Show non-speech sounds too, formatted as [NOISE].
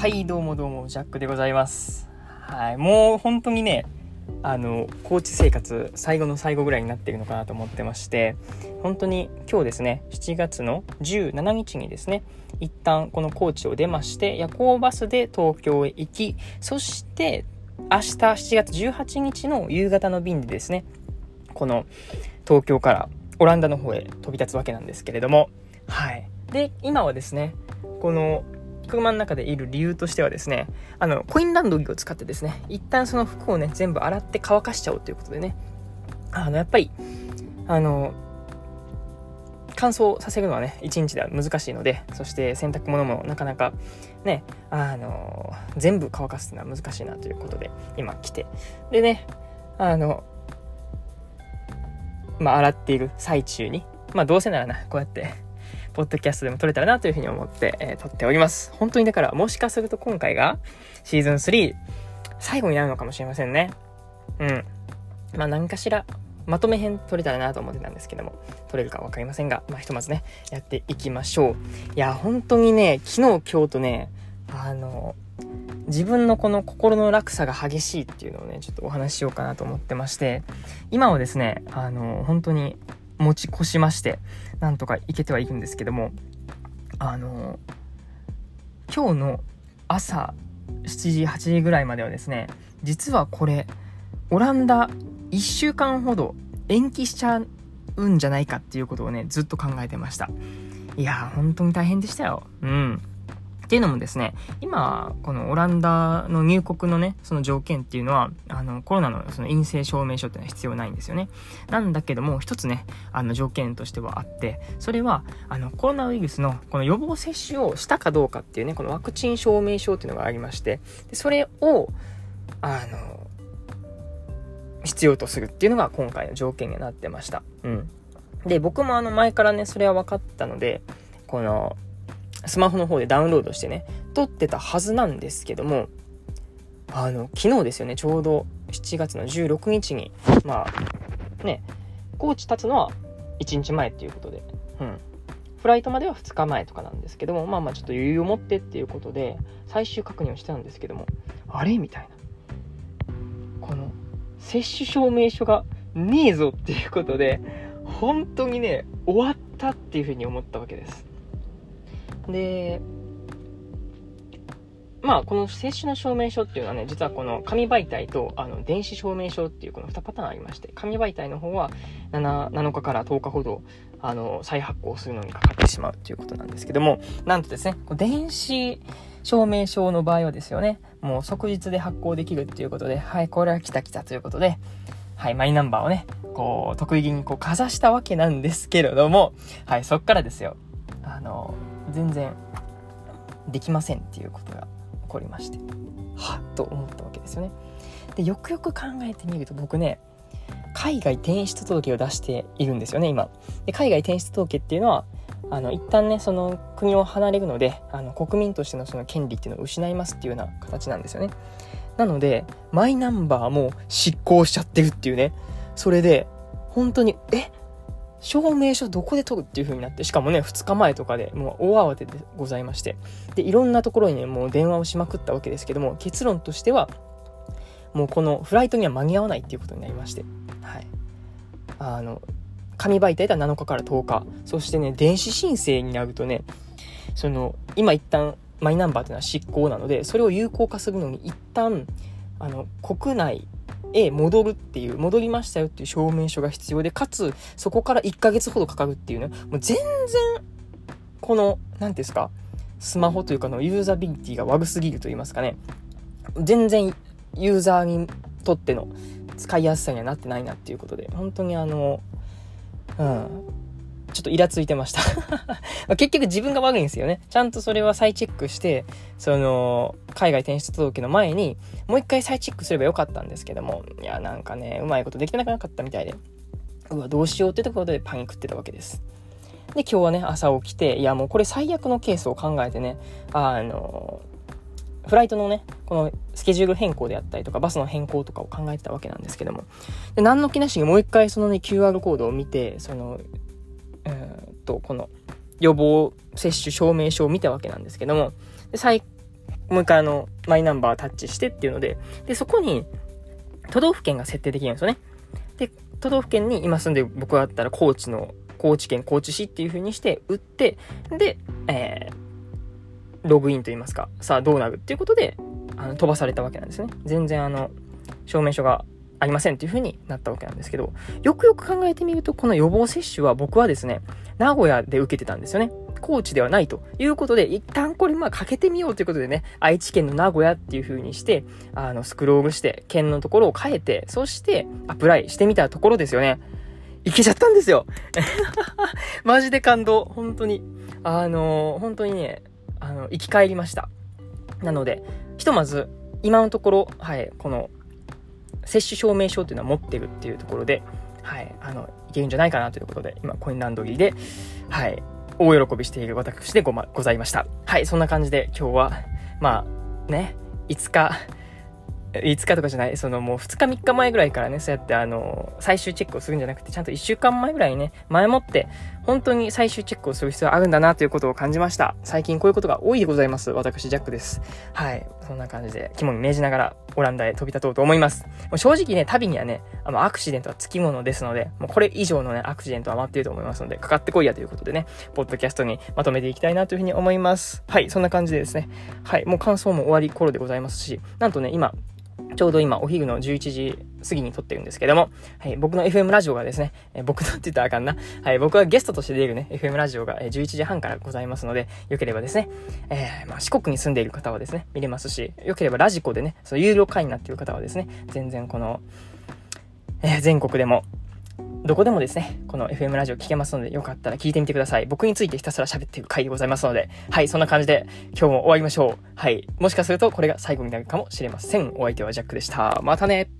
はい、どうもどうも、ジャックでございます。はい、もう本当にね、あの、高知生活最後の最後ぐらいになってるのかなと思ってまして、本当に今日ですね、7月の17日にですね、一旦この高知を出まして、夜行バスで東京へ行き、そして明日7月18日の夕方の便でですね、この東京からオランダの方へ飛び立つわけなんですけれども、はい。で、今はですね、この車の中でいる理由としてはですね、あの、コインランドリーを使ってですね、一旦その服をね、全部洗って乾かしちゃおうということでね、あの、やっぱり、あの、乾燥させるのはね、一日では難しいので、そして洗濯物もなかなかね、あの、全部乾かすのは難しいなということで、今来て。でね、あの、まあ、洗っている最中に、まあ、どうせならな、こうやって、ポッドキャストでも撮れたらなというふうに思って、えー撮っております。本当にだから、もしかすると今回がシーズン3最後になるのかもしれませんね。うん。まあ何かしらまとめ編撮れたらなと思ってたんですけども、撮れるかわかりませんが、まあひとまずね、やっていきましょう。いや、本当にね、昨日今日とね、あの、自分のこの心の落差が激しいっていうのをね、ちょっとお話ししようかなと思ってまして、今はですね、あの、本当に持ち越しまして、なんとか行けてはいるんですけども、あの、今日の朝7時、8時ぐらいまではですね、実はこれ、オランダ1週間ほど延期しちゃうんじゃないかっていうことをね、ずっと考えてました。いやー、本当に大変でしたよ。うん。っていうのもですね、今、このオランダの入国のね、その条件っていうのは、あの、コロナのその陰性証明書っていうのは必要ないんですよね。なんだけども、一つね、あの条件としてはあって、それは、あの、コロナウイルスのこの予防接種をしたかどうかっていうね、このワクチン証明書っていうのがありまして、でそれを、あの、必要とするっていうのが今回の条件になってました。うん。で、僕もあの前からね、それは分かったので、この、スマホの方でダウンロードしてね、撮ってたはずなんですけども、あの、昨日ですよね、ちょうど7月の16日に、まあ、ね、高知立つのは1日前っていうことで、うん。フライトまでは2日前とかなんですけども、まあまあちょっと余裕を持ってっていうことで、最終確認をしてたんですけども、あれみたいな。この、接種証明書がねえぞっていうことで、本当にね、終わったっていうふうに思ったわけです。で、まあ、この接種の証明書っていうのはね、実はこの紙媒体とあの電子証明書っていうこの2パターンありまして、紙媒体の方は 7, 7日から10日ほどあの再発行するのにかかってしまうということなんですけども、なんとですね、電子証明書の場合はですよね、もう即日で発行できるっていうことで、はい、これは来た来たということで、はい、マイナンバーをね、こう、得意気にこうかざしたわけなんですけれども、はい、そっからですよ、あの、全然できませんっていうことが起こりまして、はっと思ったわけですよね。で、よくよく考えてみると僕ね、海外転出届を出しているんですよね、今。で、海外転出届っていうのは、あの、一旦ね、その国を離れるので、あの、国民としてのその権利っていうのを失いますっていうような形なんですよね。なので、マイナンバーも失効しちゃってるっていうね。それで、本当に、え？証明書どこで取るっていう風になって、しかもね、2日前とかでもう大慌てでございまして。で、いろんなところにね、もう電話をしまくったわけですけども、結論としては、もうこのフライトには間に合わないっていうことになりまして。はい。あの、紙媒体では7日から10日。そしてね、電子申請になるとね、その、今一旦マイナンバーというのは失効なので、それを有効化するのに一旦、あの、国内へ戻るっていう、戻りましたよっていう証明書が必要で、かつ、そこから1ヶ月ほどかかるっていうね、もう全然、この、何て言うんですか、スマホというかのユーザビリティが悪すぎると言いますかね、全然ユーザーにとっての使いやすさにはなってないなっていうことで、本当にあの、うん、ちょっとイラついてました [LAUGHS] 結局自分が悪いんですよね。ちゃんとそれは再チェックして、その、海外転出届の前に、もう一回再チェックすればよかったんですけども、いや、なんかね、うまいことできてなかったみたいで、うわ、どうしようってところでパニックってたわけです。で、今日はね、朝起きて、いや、もうこれ最悪のケースを考えてね、あの、フライトのね、このスケジュール変更であったりとか、バスの変更とかを考えてたわけなんですけども、で、何の気なしにもう一回そのね、QR コードを見て、その、うーと、この予防接種証明書を見たわけなんですけども、で最もう一回あの、マイナンバータッチしてっていうので、で、そこに、都道府県が設定できるんですよね。で、都道府県に今住んでる僕だったら高知の、高知県高知市っていう風にして打って、で、えー、ログインと言いますか、さあどうなるっていうことで、あの飛ばされたわけなんですね。全然あの、証明書がありませんっていう風になったわけなんですけど、よくよく考えてみると、この予防接種は僕はですね、名古屋で受けてたんですよね。高知ではないということで、一旦これまあかけてみようということでね、愛知県の名古屋っていう風にして、あの、スクロールして、県のところを変えて、そしてアプライしてみたところですよね。いけちゃったんですよ。[LAUGHS] マジで感動。本当に。あの、本当にね、あの、生き返りました。なので、ひとまず、今のところ、はい、この、接種証明書っていうのは持ってるっていうところで、はい、あの、いけるんじゃないかなということで、今、コインランドリーで、はい、大喜びしている私でご,、ま、ございました。はい、そんな感じで今日は、まあ、ね、5日、5日とかじゃない、そのもう2日3日前ぐらいからね、そうやってあの、最終チェックをするんじゃなくて、ちゃんと1週間前ぐらいにね、前もって、本当に最終チェックをする必要があるんだなということを感じました。最近こういうことが多いでございます。私、ジャックです。はい。そんな感じで、肝に銘じながら、オランダへ飛び立とうと思います。もう正直ね、旅にはね、あの、アクシデントはつきものですので、もうこれ以上のね、アクシデントは待っていると思いますので、かかってこいやということでね、ポッドキャストにまとめていきたいなというふうに思います。はい。そんな感じでですね、はい。もう感想も終わり頃でございますし、なんとね、今、ちょうど今、お昼の11時過ぎに撮ってるんですけども、はい、僕の FM ラジオがですね、え僕のって言ったらあかんな。はい、僕はゲストとして出るね、FM ラジオがえ11時半からございますので、よければですね、えー、まあ、四国に住んでいる方はですね、見れますし、よければラジコでね、その有料会員になっている方はですね、全然この、え、全国でもどこでもですね、この FM ラジオ聞けますので、よかったら聞いてみてください。僕についてひたすら喋っていく回でございますので、はい、そんな感じで今日も終わりましょう。はい、もしかするとこれが最後になるかもしれません。お相手はジャックでした。またね